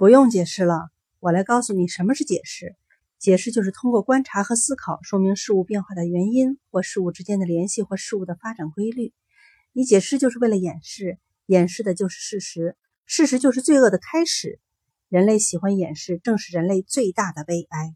不用解释了我来告诉你什么是解释。解释就是通过观察和思考说明事物变化的原因或事物之间的联系或事物的发展规律。你解释就是为了掩饰掩饰的就是事实事实就是罪恶的开始。人类喜欢掩饰正是人类最大的悲哀。